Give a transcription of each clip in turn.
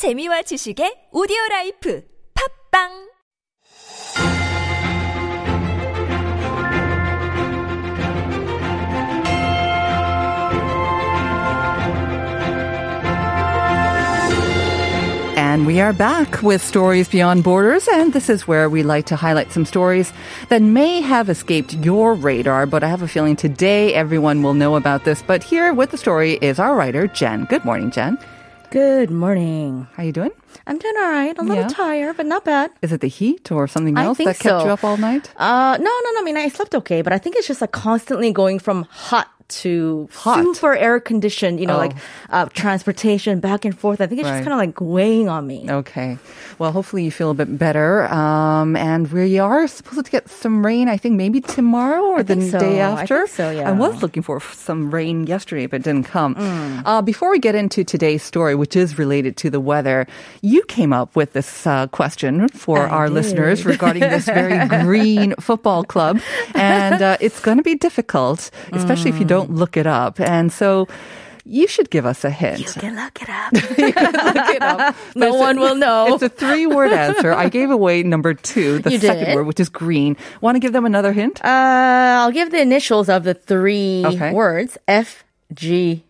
재미와 지식의 오디오 라이프 팝빵 And we are back with Stories Beyond Borders, and this is where we like to highlight some stories that may have escaped your radar, but I have a feeling today everyone will know about this. But here with the story is our writer, Jen. Good morning, Jen. Good morning. How you doing? I'm doing all right. A little Yeah. tired, but not bad. Is it the heat or something I else think that kept so. you up all night? Uh, no, no, no. I mean, I slept okay, but I think it's just like constantly going from hot to Hot. super air conditioned, you know, Oh. like uh, transportation back and forth. I think it's Right. just kind of like weighing on me. Okay. Well, hopefully you feel a bit better. Um, and we are supposed to get some rain, I think maybe tomorrow or the so. day I after. think so, I was looking for some rain yesterday, but it didn't come. Mm. Uh, before we get into today's story, which is related to the weather, you came up with this uh, question for I our did. listeners regarding this very green football club. And uh, it's going to be difficult, especially if you don't look it up. And so you should give us a hint. You can look it up. look it up. No one will know. It's a three word answer. I gave away number two, the You second did? word, which is green. Want to give them another hint? Uh, I'll give the initials of the three Okay. words. F, G,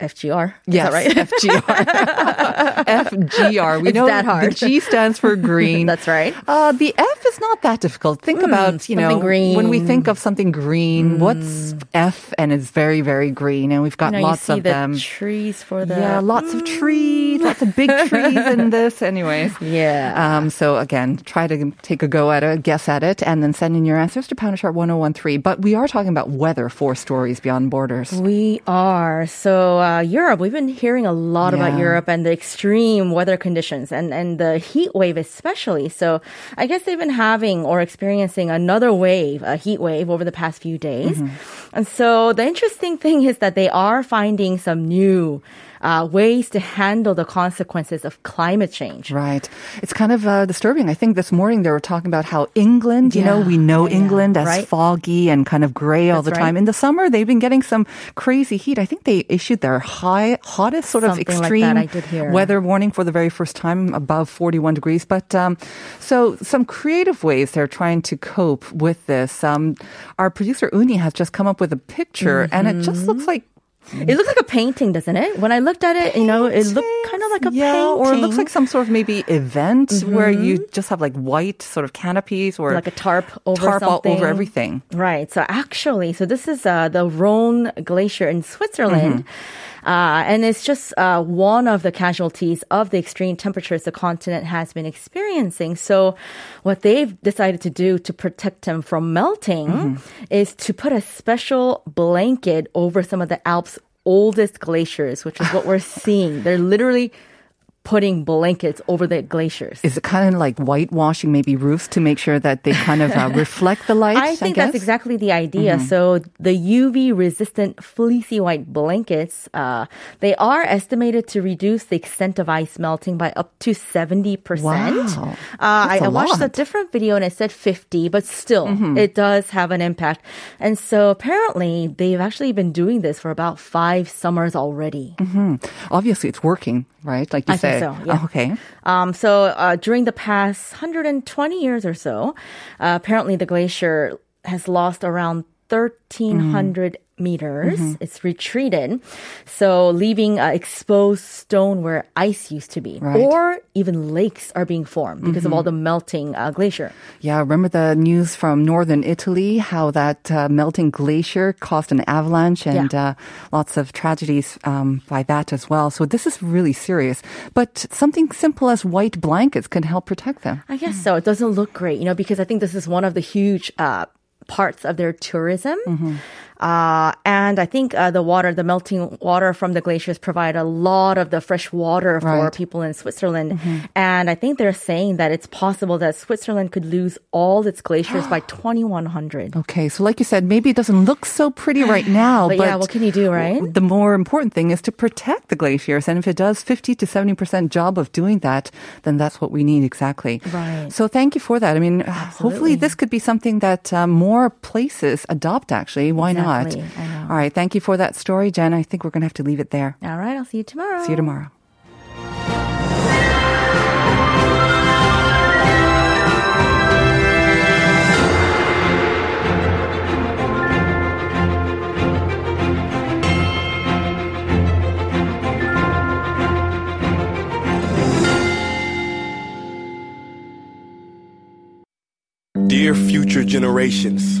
FGR. Is yes, that right? FGR. FGR. We It's know that hard. the G stands for green. That's right. Uh, the F is not that difficult. Think about, you know, something when we. Think of something green, what's F and it's very, very green and we've got You know, lots of the them. trees for the. Yeah, lots of trees, lots of big trees in this anyways. Yeah. Um, so again, try to take a go at it, guess at it, and then send in your answers to Pounder Chart 1013. But we are talking about weather for stories beyond borders. We are. So, uh, Europe, we've been hearing a lot about Europe and the extreme weather conditions and, and the heat wave, especially. So, I guess they've been having or experiencing another wave, a heat wave over the past few days. And so, the interesting thing is that they are finding some new uh, ways to handle the consequences of climate change. Right. It's kind of uh, disturbing. I think this morning they were talking about how England, you know, we know yeah, England as right. foggy and kind of gray all the That's time. right. In the summer, they've been getting some crazy heat. I think they issued their high, hottest sort of Something like extreme that, I did hear. weather warning for the very first time above 41 degrees. But um, so some creative ways they're trying to cope with this. Um, our producer Uni has just come up with a picture and it just Mm-hmm. looks like It looks like a painting, doesn't it? When I looked at it, you know, it looked kind of like a yeah, painting. or it looks like some sort of maybe event where you just have like white sort of canopies or like a tarp over tarp all over everything. Right. So actually, so this is uh, the Rhone Glacier in Switzerland. Mm-hmm. Uh, and it's just uh, one of the casualties of the extreme temperatures the continent has been experiencing. So, what they've decided to do to protect them from melting Mm-hmm. is to put a special blanket over some of the Alps' oldest glaciers, which is what we're seeing. They're literally putting blankets over the glaciers. Is it kind of like whitewashing maybe roofs to make sure that they kind of uh, reflect the light? I think that's guess? exactly the idea. Mm-hmm. So the UV resistant fleecy white blankets, uh, they are estimated to reduce the extent of ice melting by up to 70%. Wow. Uh, I, That's I watched a lot. Mm-hmm. different video and it said 50, but still, it does have an impact. And so apparently they've actually been doing this for about five summers already. Obviously, it's working, right? Like you I think so, yeah. Oh, okay. Um, so uh, during the past 120 years or so, uh, apparently the glacier has lost around 1,300 meters. Mm-hmm. It's retreated, so leaving uh, exposed stone where ice used to be, Right. Mm-hmm. or even lakes are being formed because of all the melting uh, glacier. Yeah, remember the news from northern Italy, how that uh, melting glacier caused an avalanche and Yeah. uh, lots of tragedies um, by that as well. So this is really serious. But something simple as white blankets can help protect them. I guess so. It doesn't look great, you know, because I think this is one of the huge uh, parts of their tourism. Mm-hmm. Uh, and I think uh, the water, the melting water from the glaciers provide a lot of the fresh water for Right. people in Switzerland. And I think they're saying that it's possible that Switzerland could lose all its glaciers by 2100. Okay, so like you said, maybe it doesn't look so pretty right now, But but, yeah, what can you do, right? The more important thing is to protect the glaciers, and if it does 50 to 70 percent job of doing that, then that's what we need exactly. Right. So thank you for that. I mean, hopefully this could be something that um, more places adopt. Actually, why Exactly. not? not. I know. All right. Thank you for that story, Jen. I think we're going to have to leave it there. All right. I'll see you tomorrow. See you tomorrow. Dear future generations,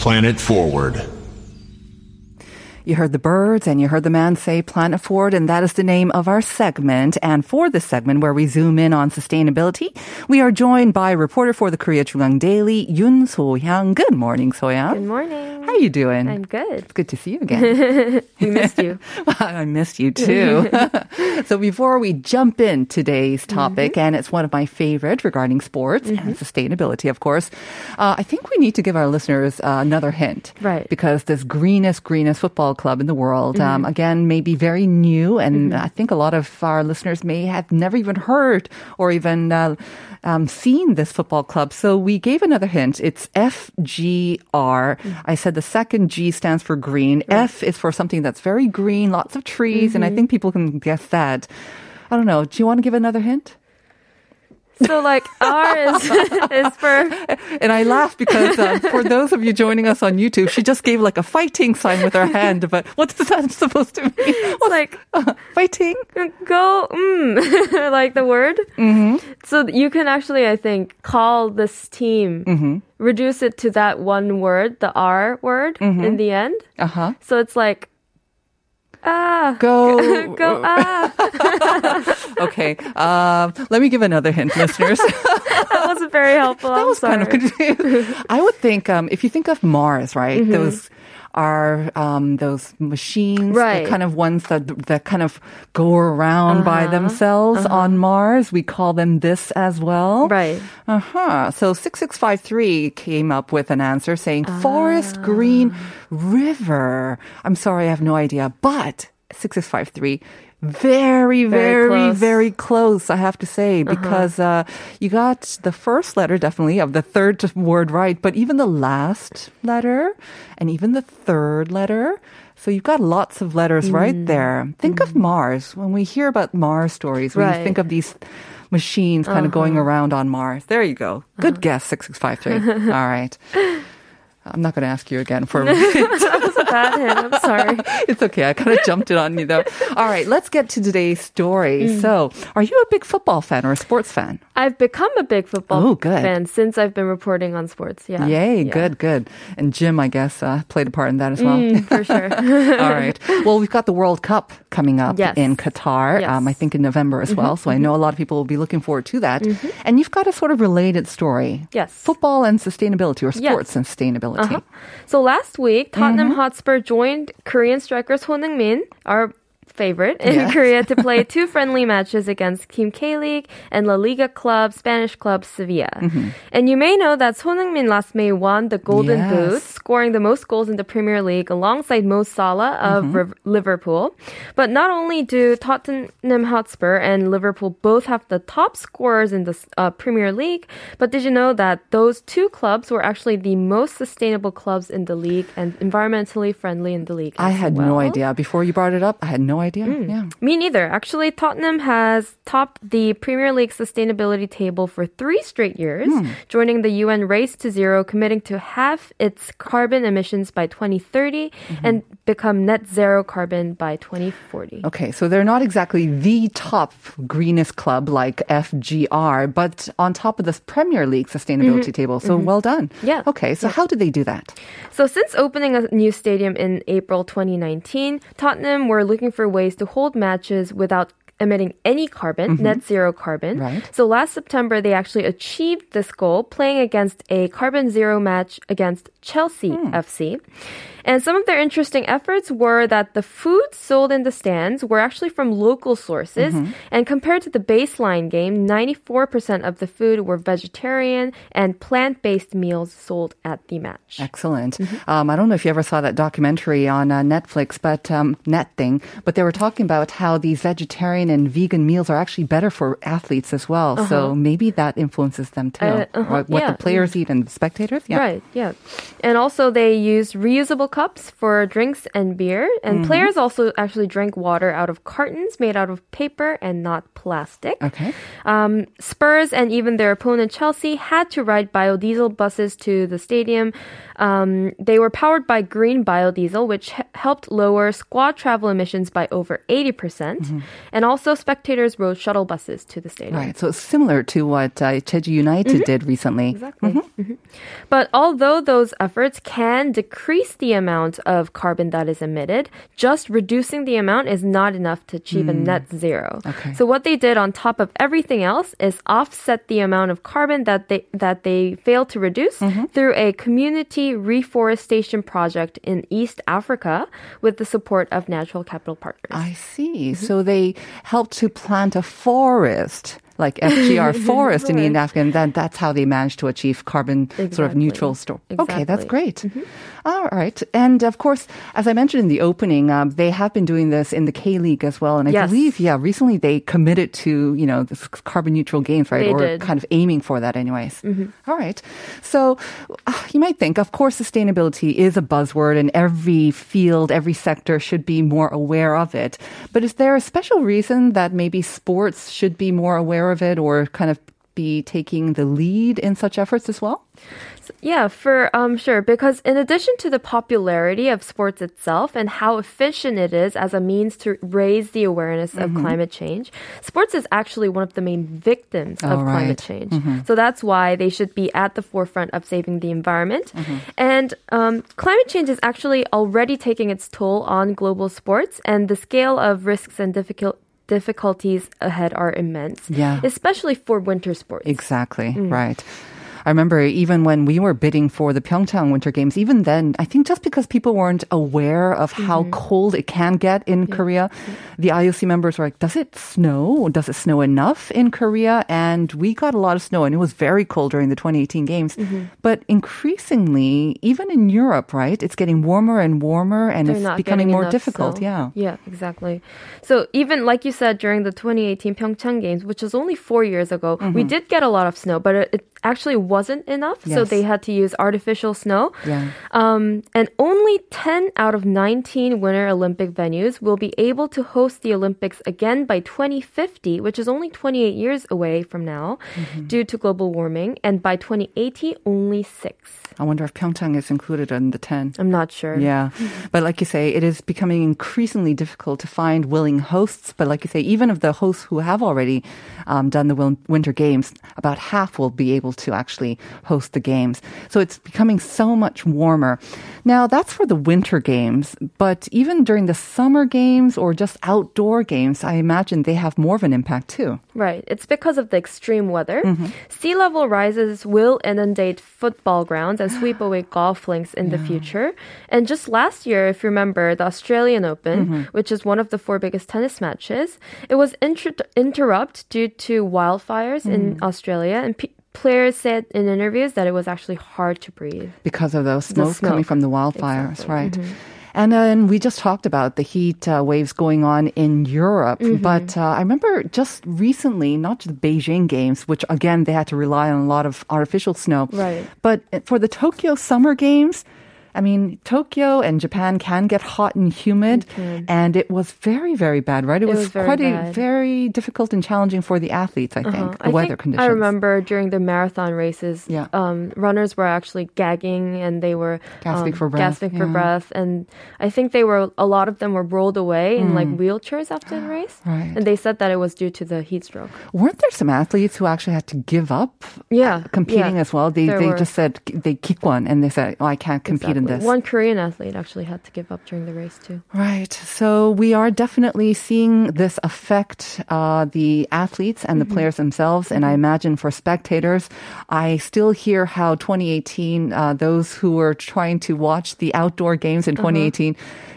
Planet Forward. You heard the birds and you heard the man say Planet Forward, and that is the name of our segment. And for this segment where we zoom in on sustainability, we are joined by reporter for the Korea JoongAng Daily, Yun So-hyang. Good morning, So-hyang. Good morning. How are you doing? I'm good. It's good to see you again. we missed you. I missed you too. so before we jump in today's topic, Mm-hmm. and it's one of my favorite regarding sports and sustainability, of course, uh, I think we need to give our listeners uh, another hint. Right. Because this greenest, greenest football club in the world, um, Mm-hmm. again, may be very new, and I think a lot of our listeners may have never even heard or even uh, um, seen this football club. So we gave another hint. It's FGR. Mm-hmm. I said the second G stands for green. F is for something that's very green, lots of trees, and I Mm-hmm. think people can guess that. I don't know. Do you want to give another hint? So like R is is for And I laugh because uh, for those of you joining us on YouTube, she just gave like a fighting sign with her hand. But what is that supposed to mean? What's like fighting? go mm, like the word. Mm-hmm. So you can actually, I think, call this team, Mm-hmm. reduce it to that one word, the R word Mm-hmm. in the end. Uh huh. So it's like ah Go. go ah. Okay. Um, let me give another hint, listeners. that wasn't very helpful. that I'm was kind of confusing. I would think um, if you think of Mars, right? Mm-hmm. Those are um, those machines, Right. the kind of ones that that kind of go around by Uh-huh. themselves on Mars. We call them this as well. Right. Uh huh. So six six five three came up with an answer saying forest green river. I'm sorry, I have no idea, but six six five three. Very, Very very, close. very close, I have to say, uh-huh. because uh, you got the first letter definitely of the third word right, but even the last letter and even the third letter. So you've got lots of letters right mm-hmm. there. Think of mm-hmm. Mars. When we hear about Mars stories, we Right. think of these machines kind of going uh-huh. around on Mars. There you go. Good uh-huh. guess, 6653. All right. I'm not going to ask you again for a minute. That was a bad hint. I'm sorry. it's okay. I kind of jumped it on you though. All right, let's get to today's story. Mm. So, are you a big football fan or a sports fan? I've become a big football Oh, good. fan since I've been reporting on sports. Yeah. Yay, Yeah. good, good. And Jim, I guess, uh, played a part in that as well. Mm, for sure. All right. Well, we've got the World Cup coming up Yes. in Qatar, Yes. Mm-hmm. um, I think in November as well. So I know a lot of people will be looking forward to that. And you've got a sort of related story. Yes. Football and sustainability or Yes. sports and sustainability. Uh-huh. So last week, Tottenham Mm-hmm. Hotspur joined Korean striker Son Heung-min, our favorite in. Korea, to play two friendly matches against Team K-League and La Liga club, Spanish club Sevilla. Mm-hmm. And you may know that Son Heung-min last May won the Golden Yes. Boot, scoring the most goals in the Premier League alongside Mo Salah of Mm-hmm. Liverpool. But not only do Tottenham Hotspur and Liverpool both have the top scorers in the uh, Premier League, but did you know that those two clubs were actually the most sustainable clubs in the league and environmentally friendly in the league? I had well? no idea. Before you brought it up, I had no idea. Mm. Yeah. Me neither. Actually, Tottenham has topped the Premier League sustainability table for three straight years, Hmm. joining the UN Race to Zero, committing to half its carbon emissions by 2030 Mm-hmm. and become net zero carbon by 2040. Okay, so they're not exactly the top greenest club like FGR, but on top of this Premier League sustainability table. So well done. Mm-hmm. Yeah. Okay, so how did they do that? So, since opening a new stadium in April 2019, Tottenham were looking for ways to hold matches without emitting any carbon, net zero carbon. Mm-hmm. Right. So last September, they actually achieved this goal playing against a carbon zero match against Chelsea Hmm. FC. And some of their interesting efforts were that the food sold in the stands were actually from local sources. And compared to the baseline game, 94% of the food were vegetarian and plant based meals sold at the match. Excellent. Um, I don't know if you ever saw that documentary on uh, Netflix, but um, Net thing. But they were talking about how these vegetarian and vegan meals are actually better for athletes as well. So maybe that influences them too. Uh, uh-huh, What- what yeah. the players eat and the spectators. Yeah. Right, yeah. And also they use reusable cups for drinks and beer. And players also actually drank water out of cartons made out of paper and not plastic. Okay. Um, Spurs and even their opponent Chelsea had to ride biodiesel buses to the stadium. Um, they were powered by green biodiesel, which h- helped lower squad travel emissions by over 80%. percent And also, spectators rode shuttle buses to the stadium. Right. So it's similar to what uh, Jeju United did recently. Exactly. Mhm. But although those efforts can decrease the amount of carbon that is emitted, just reducing the amount is not enough to achieve a hmm. net zero. Okay. So what they did on top of everything else is offset the amount of carbon that they that they failed to reduce mm-hmm. through a community reforestation project in East Africa with the support of Natural Capital Partners. I see. Mm-hmm. So they helped to plant a forest. Like FGR forest in East Africa, and then that's how they managed to achieve carbon sort of neutral store. Okay, that's Exactly. great. All right, and of course, as I mentioned in the opening, um, they have been doing this in the K League as well, and I Yes. believe, yeah, recently they committed to you know this carbon neutral games, right? They or did. Mm-hmm. kind of aiming for that, anyways. All right, so uh, you might think, of course, sustainability is a buzzword, and every field, every sector should be more aware of it. But is there a special reason that maybe sports should be more aware of it, or kind of be taking the lead in such efforts as well? Yeah, for um sure because in addition to the popularity of sports itself and how efficient it is as a means to raise the awareness of Mm-hmm. climate change, sports is actually one of the main victims of Oh, climate right. change. So that's why they should be at the forefront of saving the environment. And um, climate change is actually already taking its toll on global sports, and the scale of risks and difficult difficulties ahead are immense. Yeah. especially for winter sports. Exactly, mm. right. I remember even when we were bidding for the Pyeongchang Winter Games, even then, I think just because people weren't aware of how mm-hmm. cold it can get in Korea, mm-hmm. the IOC members were like, does it snow? Does it snow enough in Korea? And we got a lot of snow and it was very cold during the 2018 Games. Mm-hmm. But increasingly, even in Europe, right, it's getting warmer and warmer and They're it's becoming more difficult. snow. Yeah. Yeah, exactly. So even like you said during the 2018 Pyeongchang Games, which was only four years ago, we did get a lot of snow, but it, it actually wasn't enough. So they had to use artificial snow. Yeah. Um, and only 10 out of 19 Winter Olympic venues will be able to host the Olympics again by 2050, which is only 28 years away from now, Mm-hmm. due to global warming. And by 2080, only six. I wonder if Pyeongchang is included in the 10. I'm not sure. Yeah. But like you say, it is becoming increasingly difficult to find willing hosts. But like you say, even of the hosts who have already um, done the Winter Games, about half will be able to actually host the games. So it's becoming so much warmer. Now, that's for the Winter Games. But even during the Summer Games or just outdoor games, I imagine they have more of an impact too. Right. It's because of the extreme weather. Mm-hmm. Sea level rises will inundate football grounds and sweep away golf links in the future. And just last year, if you remember, the Australian Open, Mm-hmm. which is one of the four biggest tennis matches, it was inter- interrupted due to wildfires in Mm. Australia. And pe- players said in interviews that it was actually hard to breathe. because of those smoke, smoke. coming from the wildfires, Exactly. right? And then we just talked about the heat uh, waves going on in Europe. Mm-hmm. But uh, I remember just recently, not just the Beijing Games, which again, they had to rely on a lot of artificial snow. Right. But for the Tokyo Summer Games, I mean, Tokyo and Japan can get hot and humid, and it was very, very bad, right? It, was, was very quite a, very difficult and challenging for the athletes, I think, Uh-huh. the I weather think conditions. I remember during the marathon races, Yeah. um, runners were actually gagging and they were Gasping um, for breath, Gasping for yeah. breath, and I think they were a lot of them were rolled away in like wheelchairs after the race, Mm. Right. and they said that it was due to the heat stroke. Weren't there some athletes who actually had to give up Yeah, competing yeah. as well? They There they were. just said they kick one and they said, "Oh, I can't compete in this. One Korean athlete actually had to give up during the race too. Right. So we are definitely seeing this affect uh, the athletes and the Mm-hmm. players themselves. And I imagine for spectators, I still hear how 2018, uh, those who were trying to watch the outdoor games in Uh-huh.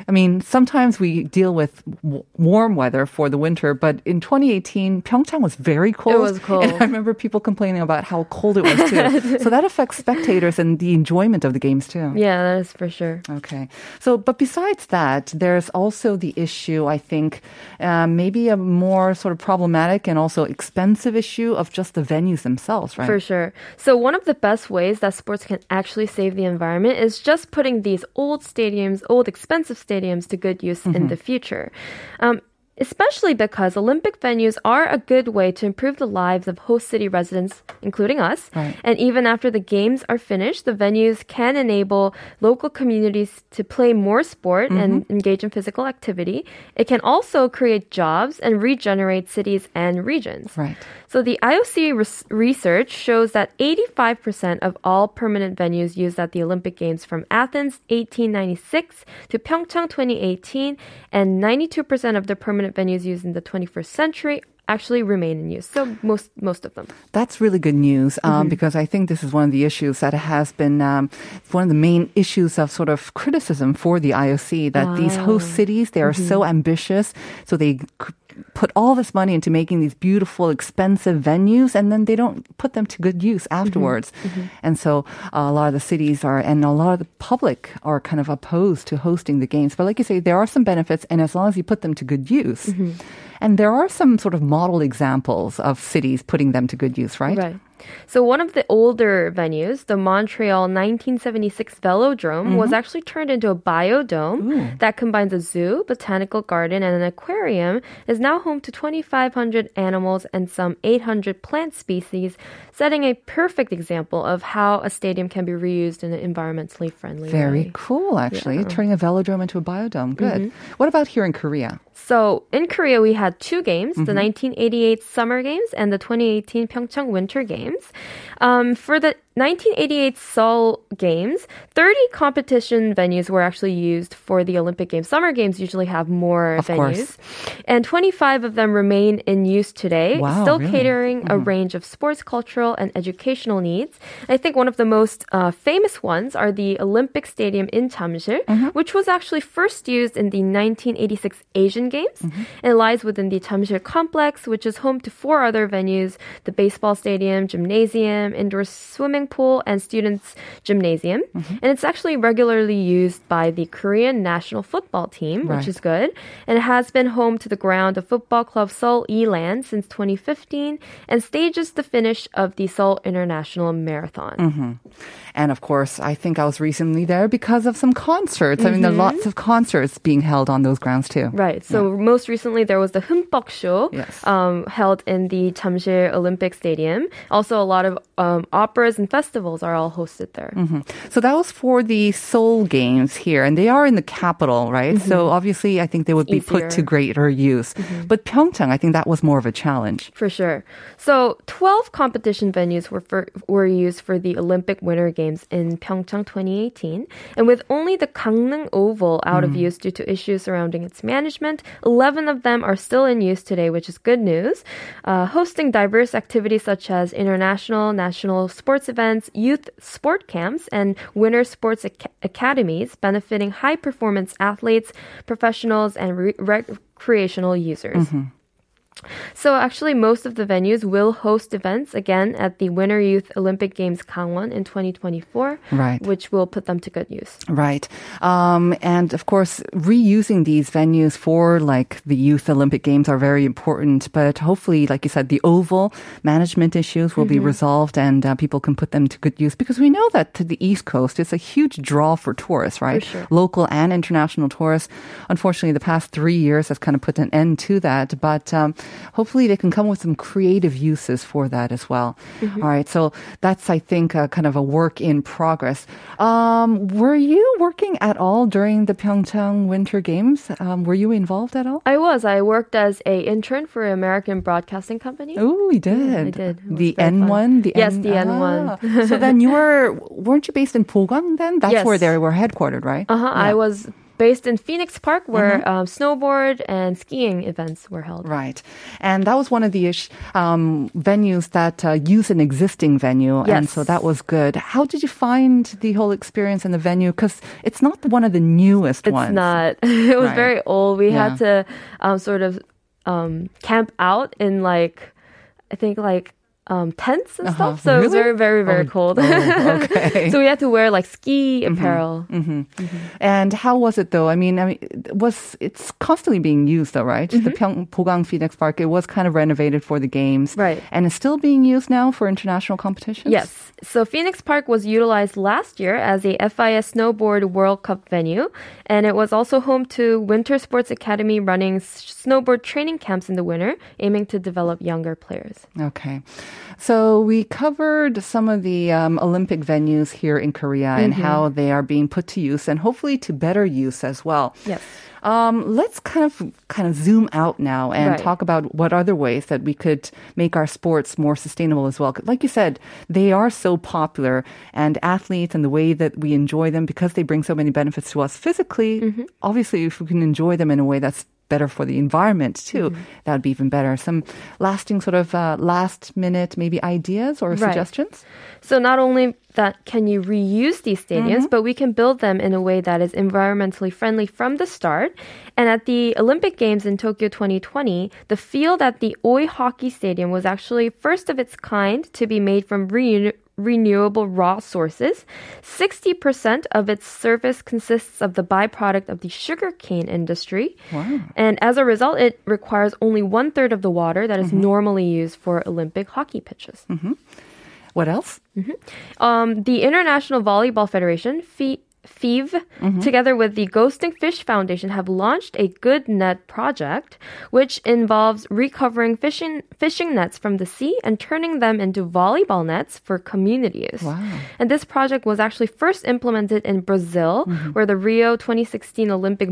2018, I mean, sometimes we deal with w- warm weather for the winter, but in 2018, Pyeongchang was very cold. It was cold. And I remember people complaining about how cold it was too. so that affects spectators and the enjoyment of the games too. Yeah, that is for sure. Okay. So, but besides that, there's also the issue, I think, um, maybe a more sort of problematic and also expensive issue of just the venues themselves, right? For sure. So one of the best ways that sports can actually save the environment is just putting these old stadiums, old expensive stadiums to good use in the future. Um, Especially because Olympic venues are a good way to improve the lives of host city residents, including us. Right. And even after the games are finished, the venues can enable local communities to play more sport and mm-hmm. engage in physical activity. It can also create jobs and regenerate cities and regions. Right. So the IOC res- research shows that 85% of all permanent venues used at the Olympic Games from Athens 1896 to Pyeongchang 2018 and 92% of the permanent venues used in the 21st century actually remain in use. So most most of them. That's really good news um, because I think this is one of the issues that has been um, one of the main issues of sort of criticism for the IOC that these host cities they are so ambitious, so they put all this money into making these beautiful, expensive venues, and then they don't put them to good use mm-hmm. afterwards. Mm-hmm. And so uh, a lot of the cities are, and a lot of the public are kind of opposed to hosting the games. But like you say, there are some benefits, and as long as you put them to good use. Mm-hmm. And there are some sort of model examples of cities putting them to good use, right? Right. So one of the older venues, the Montreal 1976 Velodrome, was mm-hmm. actually turned into a biodome that combines a zoo, botanical garden, and an aquarium. Is now home to 2,500 animals and some 800 plant species, setting a perfect example of how a stadium can be reused in an environmentally friendly Very way. cool, actually. Turning a velodrome into a biodome. Good. Mm-hmm. What about here in Korea? So in Korea, we had two games: the mm-hmm. 1988 Summer Games and the 2018 Pyeongchang Winter Games. Um, for the 1988 Seoul Games, 30 competition venues were actually used for the Olympic Games. Summer Games usually have more Of venues, course. and 25 of them remain in use today, Wow, still really? catering a mm-hmm. range of sports, cultural, and educational needs. I think one of the most uh, famous ones are the Olympic Stadium in Jamsil, mm-hmm. which was actually first used in the 1986 Asian Games. And it lies within the Jamsil complex, which is home to four other venues: the baseball stadium, gymnasium, indoor swimming pool, and students' gymnasium. And it's actually regularly used by the Korean national football team, which is good. And it has been home to the ground of football club Seoul E-Land since 2015 and stages the finish of the Seoul International Marathon. And of course, I think I was recently there because of some concerts. I mean, there are lots of concerts being held on those grounds too. Right. So most recently there was the Humbok show Yes. um, held in the Jamsil Olympic Stadium. Also, a lot of um, operas and festivals are all hosted there. Mm-hmm. So that was for the Seoul Games here, and they are in the capital, right? So mm-hmm. obviously, I think they would be put to greater use. Mm-hmm. But Pyeongchang, I think that was more of a challenge. For sure. So, 12 competition venues were for, were used for the Olympic Winter Games in Pyeongchang 2018, and with only the Gangneung Oval out of mm. use due to issues surrounding its management, 11 of them are still in use today, which is good news. Uh, hosting diverse activities such as international, national sports events, youth sport camps, and winter sports ac- academies, benefiting high performance athletes, professionals, and re- recreational users. Mm-hmm. So actually, most of the venues will host events again at the Winter Youth Olympic Games Gangwon in 2024, Right. which will put them to good use. Right. Um, and of course, reusing these venues for like the Youth Olympic Games are very important. But hopefully, like you said, the oval management issues will be resolved and uh, people can put them to good use because we know that to the East Coast, it's a huge draw for tourists, right? sure. Local and international tourists. Unfortunately, the past three years has kind of put an end to that. But um, hopefully they can come with some creative uses for that as well. All right. So that's, I think, uh, kind of a work in progress. Um, were you working at all during the Pyeongchang Winter Games? Um, were you involved at all? I was. I worked as a intern for an American broadcasting company. Oh, you did. I did. The N one. The Yes, N- the N1. Ah. so then you were weren't you based in Pogang then? That's Yes. where they were headquartered, right? Uh huh. Yeah. I was based in Phoenix Park, where Mm-hmm. um, snowboard and skiing events were held. Right. And that was one of the ish- um, venues that uh, use an existing venue. And so that was good. How did you find the whole experience in the venue? Because it's not one of the newest It's ones. not. it was Right. very old. We had to um, sort of um, camp out in like, I think like um, tents and Uh-huh. stuff. So it was very, very, very Oh, cold. oh, okay. so we had to wear like ski apparel. And how was it though? I mean, I mean, it was it's constantly being used though, right? The Pyeong, Pogang Phoenix Park, it was kind of renovated for the games, Right. And it's still being used now for international competitions. Yes. So Phoenix Park was utilized last year as a FIS Snowboard World Cup venue, and it was also home to Winter Sports Academy running snowboard training camps in the winter, aiming to develop younger players. Okay. So we covered some of the um, Olympic venues here in Korea and how they are being put to use and hopefully to better use as well. Yes. Um, let's kind of kind of zoom out now and Right. talk about what other ways that we could make our sports more sustainable as well. Like you said, they are so popular, and athletes and the way that we enjoy them because they bring so many benefits to us physically. Obviously, if we can enjoy them in a way that's better for the environment too, that would be even better. Some lasting sort of uh, last minute maybe ideas or Right. suggestions. So not only that can you reuse these stadiums, but we can build them in a way that is environmentally friendly from the start. And at the Olympic Games in Tokyo 2020, the field at the Oi Hockey Stadium was actually first of its kind to be made from renew- renewable raw sources. 60% of its surface consists of the byproduct of the sugarcane industry. And as a result, it requires only one third of the water that is mm-hmm. normally used for Olympic hockey pitches. Mm-hmm. What else? Mm-hmm. Um, the International Volleyball Federation, FI- FIVB, mm-hmm. together with the Ghost Fishing Foundation, have launched a Good Net project, which involves recovering fishing fishing nets from the sea and turning them into volleyball nets for communities. Wow. And this project was actually first implemented in Brazil, mm-hmm. where the Rio 2016 Olympic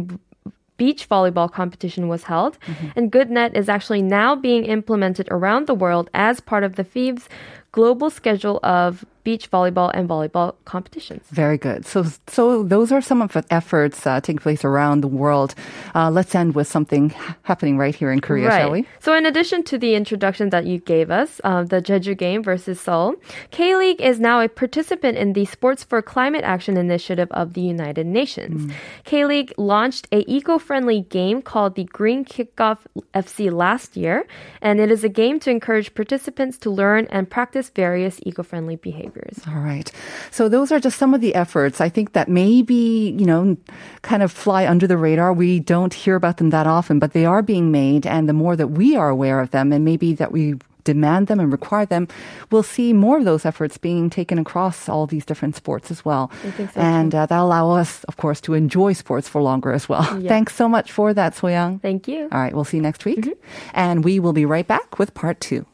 beach volleyball competition was held. Mm-hmm. And GoodNet is actually now being implemented around the world as part of the FIVB's global schedule of beach volleyball and volleyball competitions. Very good. So, so those are some of the efforts uh, taking place around the world. Uh, let's end with something happening right here in Korea, shall we? So, in addition to the introduction that you gave us, uh, the Jeju game versus Seoul, K League is now a participant in the Sports for Climate Action initiative of the United Nations. K League launched a eco-friendly game called the Green Kickoff FC last year, and it is a game to encourage participants to learn and practice various eco-friendly behaviors. All right. So those are just some of the efforts. I think that maybe, you know, kind of fly under the radar. We don't hear about them that often, but they are being made. And the more that we are aware of them and maybe that we demand them and require them, we'll see more of those efforts being taken across all these different sports as well. So, and uh, that'll allow us, of course, to enjoy sports for longer as well. Thanks so much for that, Soyoung. Thank you. All right. We'll see you next week. And we will be right back with part two.